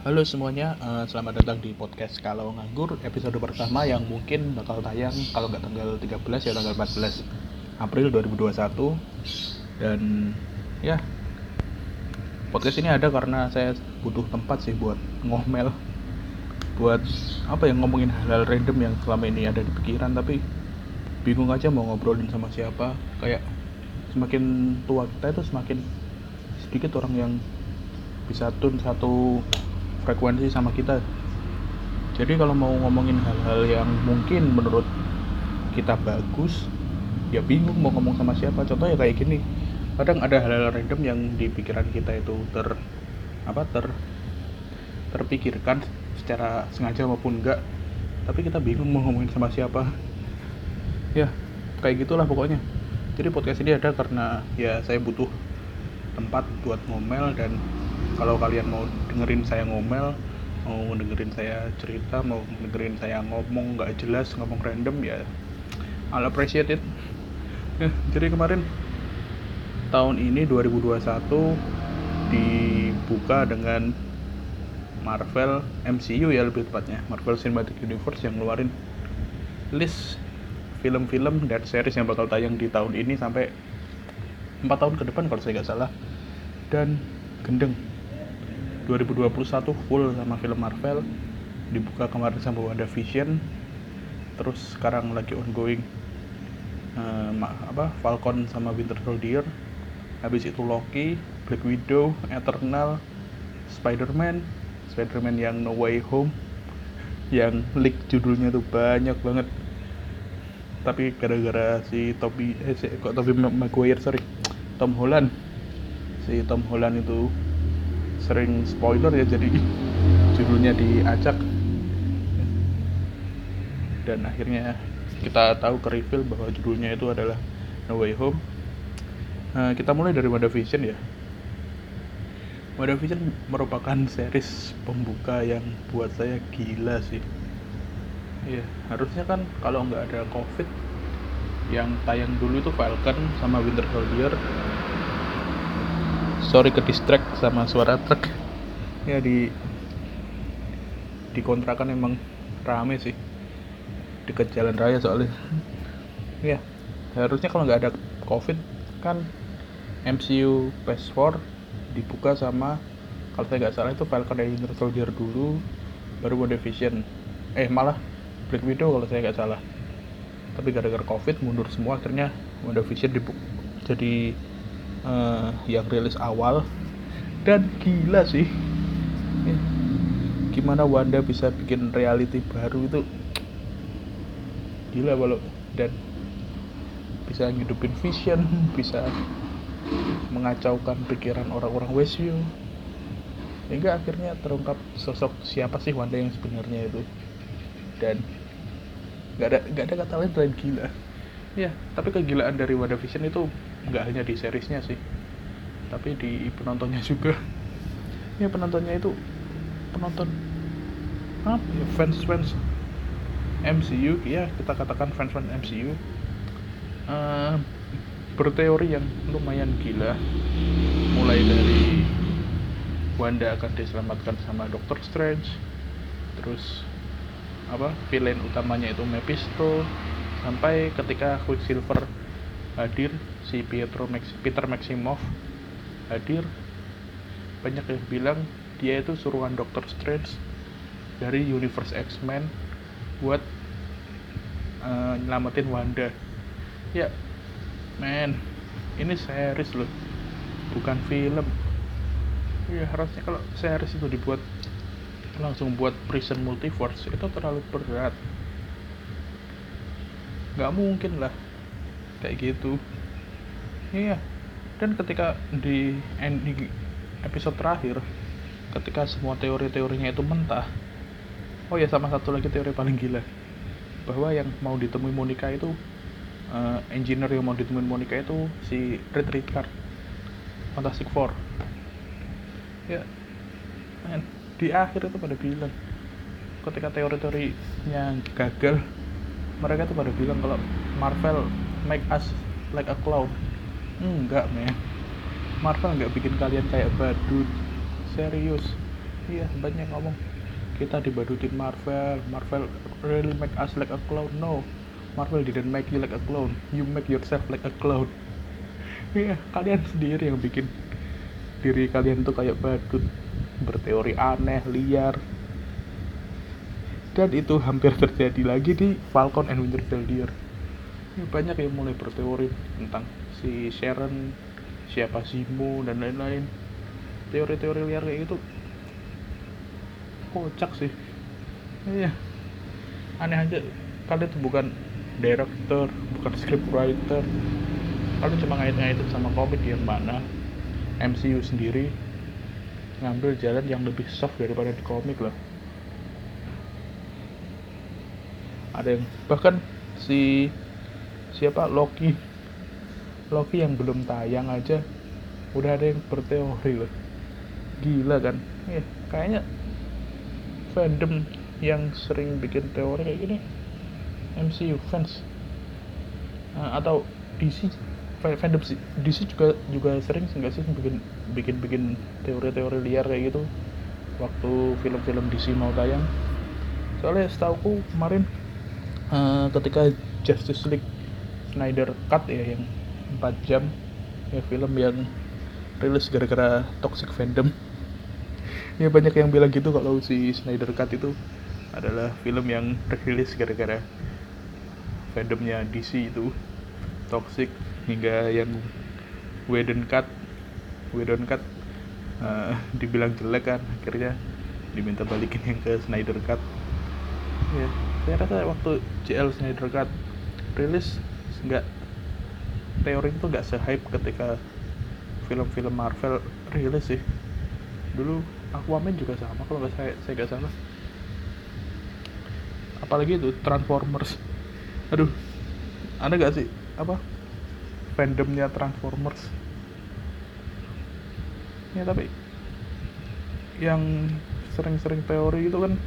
Halo semuanya, uh, selamat datang di podcast Kalau Nganggur episode pertama yang mungkin bakal tayang kalau nggak tanggal 13 ya tanggal 14 April 2021 dan ya podcast ini ada karena saya butuh tempat sih buat ngomel buat apa ya ngomongin hal-hal random yang selama ini ada di pikiran tapi bingung aja mau ngobrolin sama siapa. Kayak semakin tua kita itu semakin sedikit orang yang bisa tune satu frekuensi sama kita. Jadi kalau mau ngomongin hal-hal yang mungkin menurut kita bagus ya bingung mau ngomong sama siapa. Contoh ya kayak gini kadang ada hal-hal random yang di pikiran kita itu ter apa ter terpikirkan secara sengaja maupun enggak tapi kita bingung mau ngomongin sama siapa. Ya kayak gitulah pokoknya. Jadi podcast ini ada karena ya saya butuh tempat buat ngomel dan kalau kalian mau dengerin saya ngomel mau dengerin saya cerita mau dengerin saya ngomong nggak jelas ngomong random ya I'll appreciate it. Ya, jadi kemarin tahun ini 2021 dibuka dengan Marvel MCU ya lebih tepatnya. Marvel Cinematic Universe yang ngeluarin list film-film dan series yang bakal tayang di tahun ini sampai 4 tahun ke depan kalau saya nggak salah. Dan gendeng 2021 full sama film Marvel. Dibuka kemarin sama WandaVision terus sekarang lagi ongoing uh, apa Falcon sama Winter Soldier. Habis itu Loki Black Widow Eternal Spider-Man Spider-Man yang No Way Home yang leak judulnya tuh banyak banget. Tapi gara-gara si Toby eh si, kok Toby Maguire sorry Tom Holland. Si Tom Holland itu sering spoiler ya jadi judulnya diacak. Dan akhirnya kita tahu ke reveal bahwa judulnya itu adalah No Way Home. Nah, kita mulai dari WandaVision ya. WandaVision merupakan series pembuka yang buat saya gila sih. Iya, harusnya kan kalau nggak ada COVID yang tayang dulu itu Falcon sama Winter Soldier sorry ke distract sama suara truk. Ya di di kontrakan emang rame sih. Dekat jalan raya soalnya. Ya harusnya kalau nggak ada covid kan MCU Phase 4 dibuka sama kalau saya nggak salah itu Falcon and Winter Soldier dulu baru WandaVision eh malah Black Widow kalau saya nggak salah. Tapi gara-gara covid mundur semua akhirnya WandaVision dibuka jadi uh, yang rilis awal. Dan gila sih. Ya. gimana Wanda bisa bikin reality baru itu? Gila kalau dan bisa ngidupin vision bisa mengacaukan pikiran orang-orang. Westview hingga akhirnya terungkap sosok siapa sih Wanda yang sebenarnya itu. Dan nggak ada nggak ada kata lain selain gila. Ya tapi kegilaan dari WandaVision itu nggak hanya di seriesnya sih tapi di penontonnya juga. Ya penontonnya itu penonton apa ya fans fans MCU ya kita katakan fans fans MCU uh, eh, berteori yang lumayan gila. Mulai dari Wanda akan diselamatkan sama Doctor Strange terus apa villain utamanya itu Mephisto sampai ketika Quicksilver hadir si Pietro Max, Peter Maximoff hadir. Banyak yang bilang dia itu suruhan Doctor Strange dari Universe X-Men buat uh, nyelamatin Wanda. Ya men ini series loh bukan film. Ya harusnya kalau series itu dibuat langsung buat Prison Multiverse itu terlalu berat. Nggak mungkin lah kayak gitu iya. Dan ketika di, episode terakhir ketika semua teori-teorinya itu mentah oh ya sama satu lagi teori paling gila bahwa yang mau ditemui Monica itu uh, engineer yang mau ditemui Monica itu si Red Richard Fantastic Four. Ya man, di akhir itu pada bilang ketika teori-teorinya gagal mereka tuh pada bilang kalau Marvel make us like a clown enggak men. Marvel nggak bikin kalian kayak badut serius. Iya banyak ngomong. Kita dibadutin Marvel. Marvel really make us like a clown. No. Marvel didn't make you like a clown. You make yourself like a clown. Iya kalian sendiri yang bikin diri kalian tuh kayak badut. Berteori aneh liar. Dan itu hampir terjadi lagi di Falcon and Winter Soldier. Ya, banyak yang mulai berteori tentang si Sharon siapa Zimo dan lain-lain. Teori-teori liar kayak gitu. Kocak sih. Iya. Aneh aja. Kalian tuh bukan director bukan scriptwriter kalian cuma ngait-ngaitin sama komik yang mana. MCU sendiri ngambil jalan yang lebih soft daripada di komik loh ada yang bahkan si siapa? Loki Loki yang belum tayang aja. Udah ada yang berteori loh. Gila kan? Eh, kayaknya fandom yang sering bikin teori kayak gini. MCU fans. Nah, atau DC fandom DC juga juga sering nggak sih? Bikin bikin bikin teori-teori liar kayak gitu. Waktu film-film DC mau tayang. Soalnya setahu kemarin uh, ketika Justice League Snyder Cut ya yang 4 jam ya film yang rilis gara-gara toxic fandom. Ya banyak yang bilang gitu kalau si Snyder Cut itu adalah film yang rilis gara-gara fandomnya DC itu. Toxic hingga yang Whedon Cut Whedon Cut uh, dibilang jelek kan akhirnya diminta balikin yang ke Snyder Cut. Ya saya rasa waktu JL Snyder Cut rilis nggak teori itu nggak se-hype ketika film-film Marvel rilis sih. Dulu Aquaman juga sama kalau nggak saya saya nggak salah. Apalagi itu Transformers. Aduh ada nggak sih? Apa? Fandomnya Transformers. Ya tapi yang sering-sering teori itu kan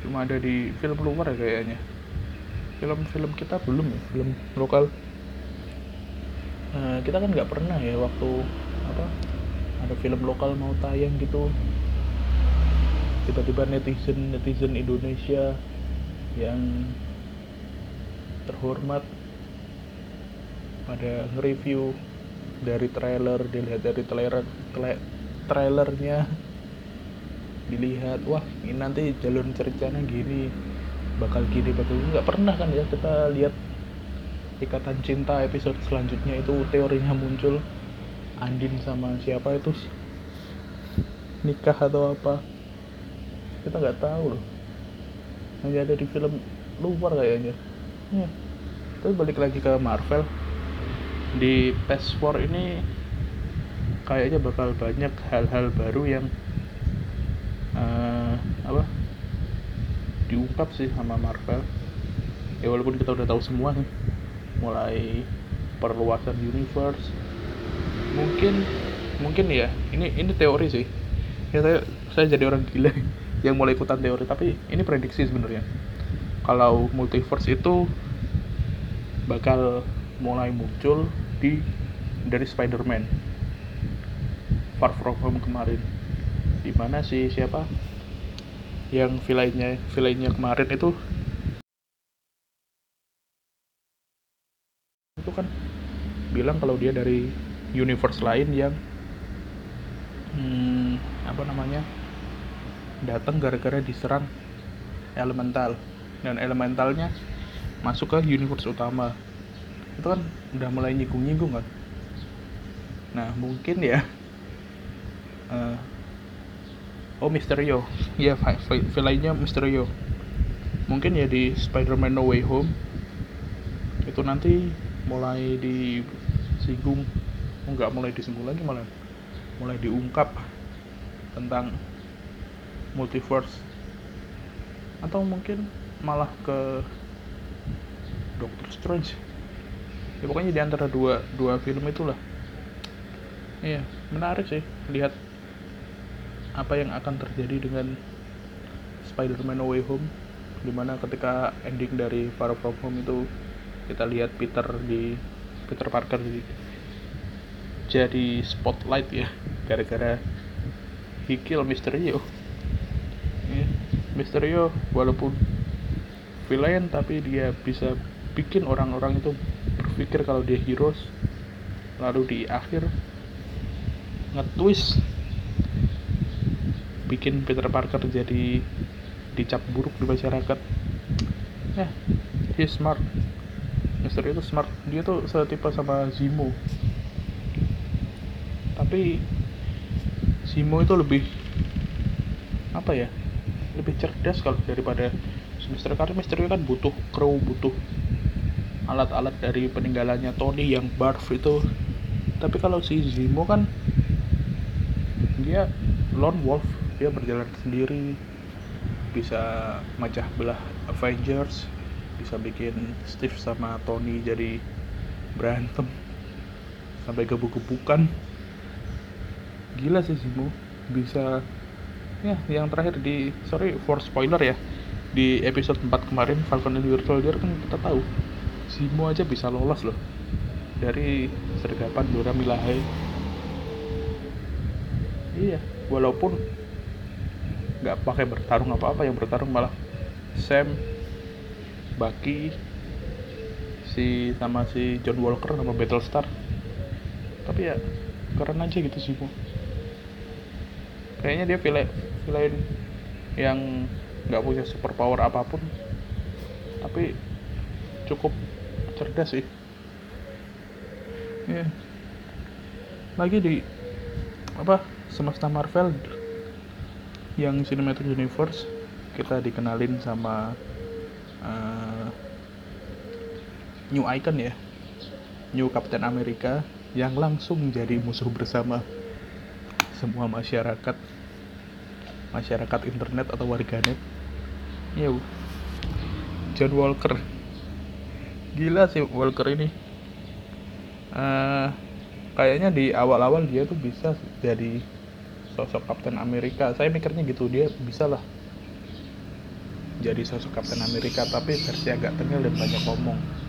cuma ada di film luar ya kayaknya. Film-film kita belum ya film lokal uh, kita kan nggak pernah ya waktu apa ada film lokal mau tayang gitu. Tiba-tiba netizen netizen Indonesia yang terhormat pada nge-review dari trailer dilihat dari trailer trailernya dilihat wah ini nanti jalur ceritanya gini bakal gini bakal gini. Nggak pernah kan ya kita lihat ikatan cinta episode selanjutnya itu teorinya muncul. Andin sama siapa itu? Nikah atau apa? Kita nggak tahu loh. Hanya ada di film luar kayaknya. Ya. tapi balik lagi ke Marvel. Di PS 4 ini kayaknya bakal banyak hal-hal baru yang uh, apa? Diungkap sih sama Marvel. Ya walaupun kita udah tahu semua nih mulai perluasan universe. Mungkin mungkin ya ini ini teori sih. Ya saya saya jadi orang gila yang mulai ikutan teori tapi ini prediksi sebenarnya. Kalau multiverse itu bakal mulai muncul di dari Spider-Man. Far From Home kemarin. Di mana sih siapa? Yang villainnya villainnya kemarin itu itu kan bilang kalau dia dari universe lain yang hmm, apa namanya datang gara-gara diserang elemental. Dan elementalnya masuk ke universe utama. Itu kan udah mulai nyinggung-nyinggung kan? Nah mungkin ya uh, oh Mysterio. Ya villainnya Mysterio. Mungkin ya di Spider-Man No Way Home itu nanti mulai disinggung enggak mulai disinggung lagi malah mulai diungkap tentang multiverse. Atau mungkin malah ke Doctor Strange. Ya pokoknya di antara dua dua film itulah. Iya menarik sih lihat apa yang akan terjadi dengan Spider-Man No Way Home di mana ketika ending dari Far From Home itu kita lihat Peter di Peter Parker di jadi spotlight ya gara-gara he kill Mysterio Mysterio walaupun villain tapi dia bisa bikin orang-orang itu berpikir kalau dia heroes lalu di akhir nge-twist bikin Peter Parker jadi dicap buruk di masyarakat. Ya dia smart Mysterio itu smart. Dia tuh setipe sama Zemo tapi Zemo itu lebih apa ya lebih cerdas kalau daripada Mister karena Mister kan butuh kru butuh alat-alat dari peninggalannya Tony yang Barf itu. Tapi kalau si Zemo kan dia lone wolf. Dia berjalan sendiri bisa macah belah Avengers bisa bikin Steve sama Tony jadi berantem. Sampai gebuk-gebukan. Gila sih Zemo bisa ya yang terakhir di sorry for spoiler ya di episode 4 kemarin Falcon and Winter Soldier kan kita tahu Zemo aja bisa lolos loh dari sergapan Dora Milaje. Iya walaupun nggak pakai bertarung apa-apa yang bertarung malah Sam Bucky si sama si John Walker sama Battlestar. Tapi ya keren aja gitu sih bu kayaknya dia villain villain yang nggak punya super power apa pun. Tapi cukup cerdas sih. Ya lagi di apa semesta Marvel yang cinematic universe kita dikenalin sama uh, new icon ya. New Captain America yang langsung jadi musuh bersama semua masyarakat masyarakat internet atau warganet. Ya John Walker. Gila sih Walker ini. Uh, kayaknya di awal-awal dia tuh bisa jadi sosok Kapten Amerika saya mikirnya gitu dia bisa lah jadi sosok Kapten Amerika tapi versi agak tengil dan banyak ngomong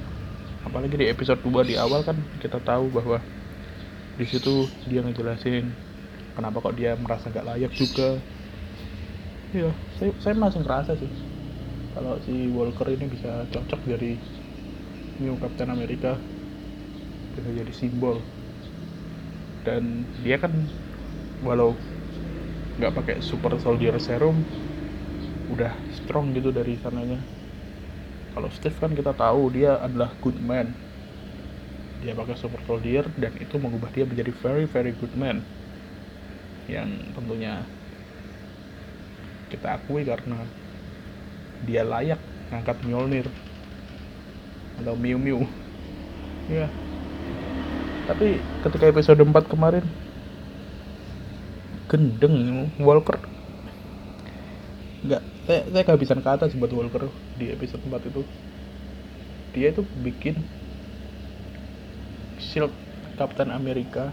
apalagi di episode 2 di awal kan kita tahu bahwa di situ dia ngejelasin kenapa kok dia merasa gak layak juga. Iya saya, saya masih ngerasa sih kalau si Walker ini bisa cocok jadi new Captain America bisa jadi simbol. Dan dia kan walau nggak pakai super soldier serum udah strong gitu dari sananya kalau Steve kan kita tahu dia adalah good man. Dia pakai super soldier dan itu mengubah dia menjadi very very good man. Yang tentunya kita akui karena dia layak ngangkat Mjolnir. Atau Miu Miu. Ya tapi ketika episode 4 kemarin gendeng Walker. Nggak saya, saya kehabisan kata sih buat Walker di episode 4 itu. Dia itu bikin shield Captain America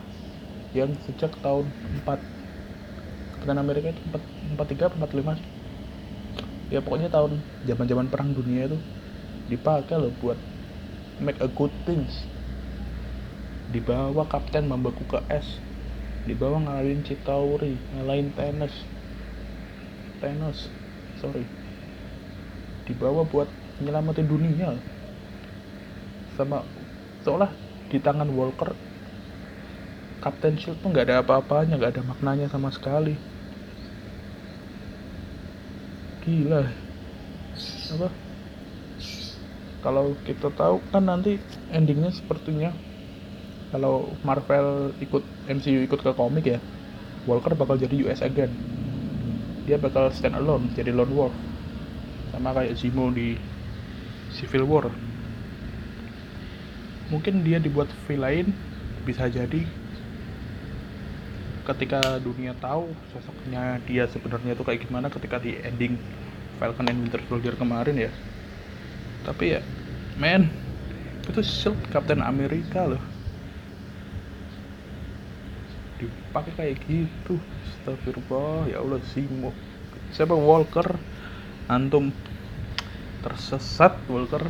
yang sejak tahun 4 Captain Amerika itu 43 45 sih. Ya pokoknya tahun zaman zaman perang dunia itu dipakai loh buat make a good things. Dibawa kapten membeku ke es dibawa ngalahin Chitauri ngalahin Thanos. Thanos sorry. Dibawa buat nyelamatin dunia. Sama seolah di tangan Walker Captain Shield tuh nggak ada apa-apanya nggak ada maknanya sama sekali. Gila. Apa? Kalau kita tahu kan nanti endingnya sepertinya kalau Marvel ikut MCU ikut ke komik ya Walker bakal jadi US agent dia bakal stand alone jadi lone wolf. Sama kayak Zemo di Civil War. Mungkin dia dibuat villain bisa jadi. Ketika dunia tahu sosoknya dia sebenarnya tuh kayak gimana ketika di ending Falcon and Winter Soldier kemarin ya. Tapi ya man itu shield Captain America loh dipakai kayak gitu. Astagfirullah ya Allah Simo siapa? Walker. Antum. Tersesat Walker.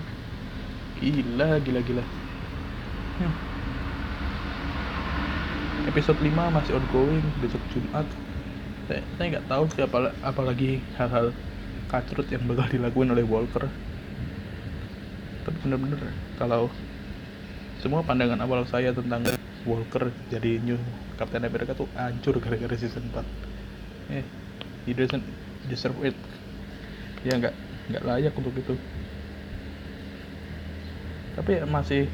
Gila gila gila. Hmm episode 5 masih ongoing besok Jumat. Saya saya nggak tahu siapa apalagi hal-hal kacrut yang bakal dilakuin oleh Walker. Tapi bener-bener kalau semua pandangan awal saya tentang Walker jadi new Captain America tuh hancur gara-gara season 4 eh he doesn't deserve it. Ya nggak nggak layak untuk itu. Tapi ya masih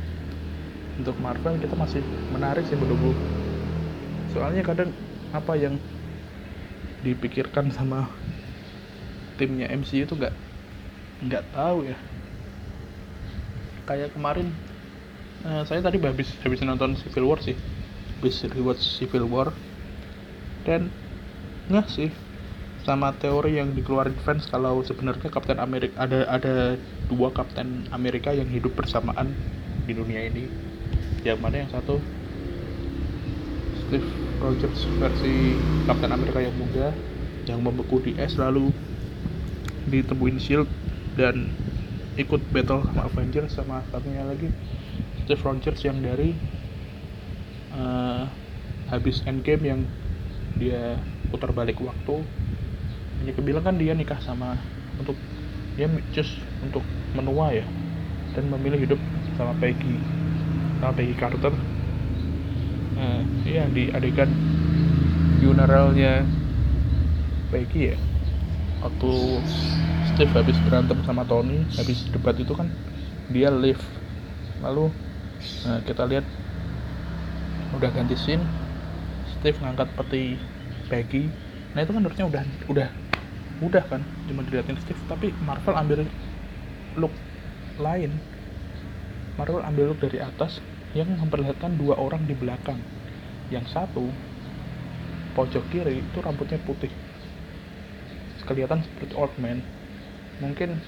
untuk Marvel kita masih menarik sih menunggu. Soalnya kadang apa yang dipikirkan sama timnya MCU itu nggak nggak tahu ya. Kayak kemarin uh, saya tadi habis habis nonton Civil War sih. Habis rewatch Civil War. Dan nggak sih. Sama teori yang dikeluarin fans kalau sebenarnya Kapten Amerika ada ada dua Kapten Amerika yang hidup bersamaan di dunia ini. Yang mana yang satu? Steve Rogers versi Kapten Amerika yang muda yang membeku di es lalu ditemuin Shield dan ikut battle sama Avengers sama satunya lagi Steve Rogers yang dari uh, habis Endgame yang dia putar balik waktu. Ini kebilang kan dia nikah sama untuk dia just untuk menua ya dan memilih hidup sama Peggy sama Peggy Carter. Nah iya di adegan funeralnya Peggy ya. Waktu Steve habis berantem sama Tony habis debat itu kan dia live lalu nah, kita lihat. Udah ganti scene. Steve ngangkat peti Peggy nah itu kan harusnya udah udah udah kan cuma dilihatin Steve. Tapi Marvel ambil look lain. Marvel ambil look dari atas yang memperlihatkan dua orang di belakang. Yang satu pojok kiri itu rambutnya putih. Kelihatan seperti old man. Mungkin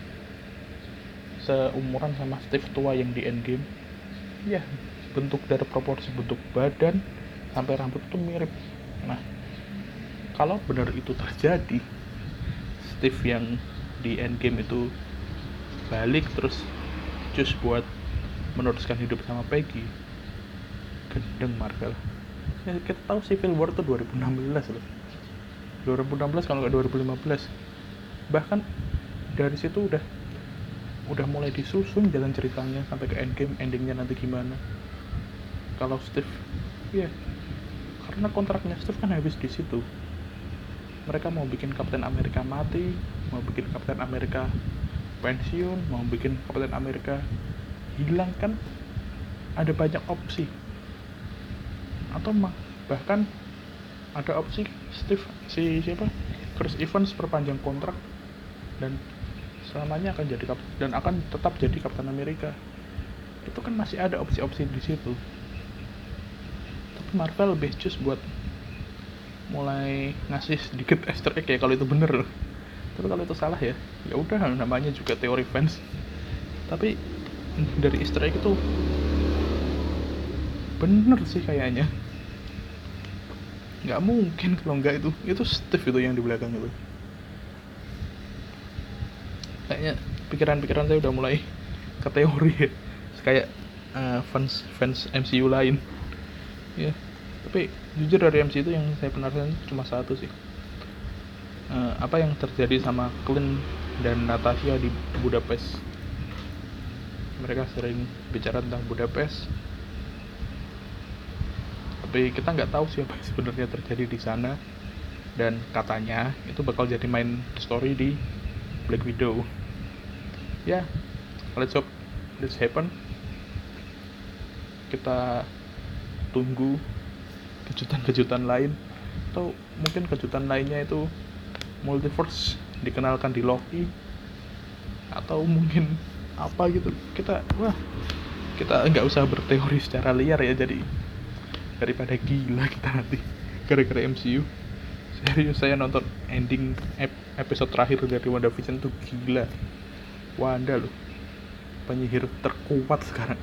seumuran sama Steve tua yang di Endgame ya bentuk dari proporsi bentuk badan sampai rambut itu mirip. Nah kalau benar itu terjadi Steve yang di Endgame itu balik terus just buat meneruskan hidup sama Peggy gendeng Marvel. Ya, kita tahu Civil War itu 2016 loh. 2016 kalau nggak 2015 bahkan dari situ udah udah mulai disusun jalan ceritanya sampai ke endgame endingnya nanti gimana. Kalau Steve ya yeah, karena kontraknya Steve kan habis di situ. Mereka mau bikin Kapten Amerika mati mau bikin Kapten Amerika pensiun mau bikin Kapten Amerika hilang kan ada banyak opsi. Atau bahkan ada opsi Steve si siapa? Chris Evans perpanjang kontrak dan selamanya akan jadi dan akan tetap jadi Kapten Amerika. Itu kan masih ada opsi-opsi di situ. Tapi Marvel lebih cus buat mulai ngasih sedikit Easter egg ya kalau itu bener. Tapi kalau itu salah ya ya udah namanya juga teori fans. Tapi dari Easter egg itu bener sih kayaknya. Nggak mungkin kalau nggak itu. Itu Steve itu yang di belakang itu kayaknya pikiran-pikiran saya udah mulai ke teori ya kayak uh, fans fans MCU lain. Ya tapi jujur dari MCU itu yang saya penasaran cuma satu sih. Uh, apa yang terjadi sama Clint dan Natasha di Budapest. Mereka sering bicara tentang Budapest. Tapi kita nggak tahu siapa yang sebenarnya terjadi di sana. Dan katanya itu bakal jadi main story di Black Widow ya yeah, let's hope this happen. Kita tunggu kejutan-kejutan lain atau mungkin kejutan lainnya itu multiverse dikenalkan di Loki atau mungkin apa gitu. Kita wah kita nggak usah berteori secara liar ya jadi daripada gila kita nanti gara-gara MCU serius saya nonton ending ep episode terakhir dari WandaVision tuh gila Wanda loh. Penyihir terkuat sekarang.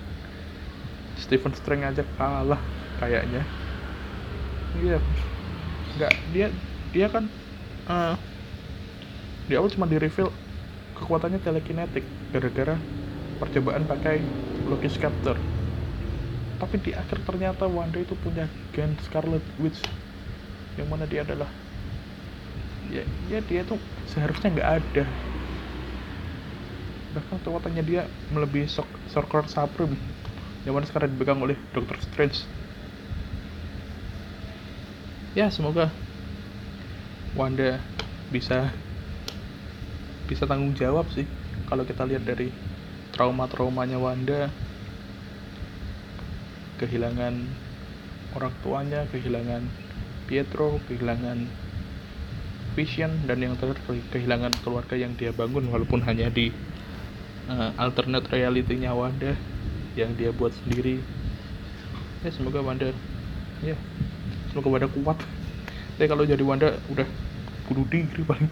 Stephen Strange aja kalah kayaknya. Iya. Nggak dia dia kan uh, di awal cuma di reveal kekuatannya telekinetik gara-gara percobaan pakai Loki Scepter. Tapi di akhir ternyata Wanda itu punya gen Scarlet Witch yang mana dia adalah ya, ya dia tuh seharusnya nggak ada bahkan kekuatannya dia melebihi Sorcerer Supreme yang mana sekarang dipegang oleh Doctor Strange. Ya semoga Wanda bisa bisa tanggung jawab sih. Kalau kita lihat dari trauma-traumanya Wanda kehilangan orang tuanya kehilangan Pietro kehilangan Vision dan yang terakhir kehilangan keluarga yang dia bangun walaupun hanya di uh, alternate reality-nya Wanda yang dia buat sendiri. Ya semoga Wanda ya semoga Wanda kuat. Tapi kalau jadi Wanda udah bunuh diri paling.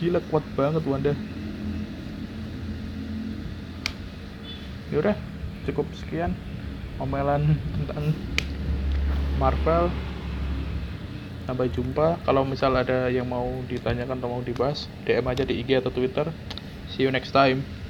Gila kuat banget Wanda. Yaudah cukup sekian omelan tentang Marvel. Sampai jumpa. Kalau misal ada yang mau ditanyakan atau mau dibahas DM aja di IG atau Twitter. See you next time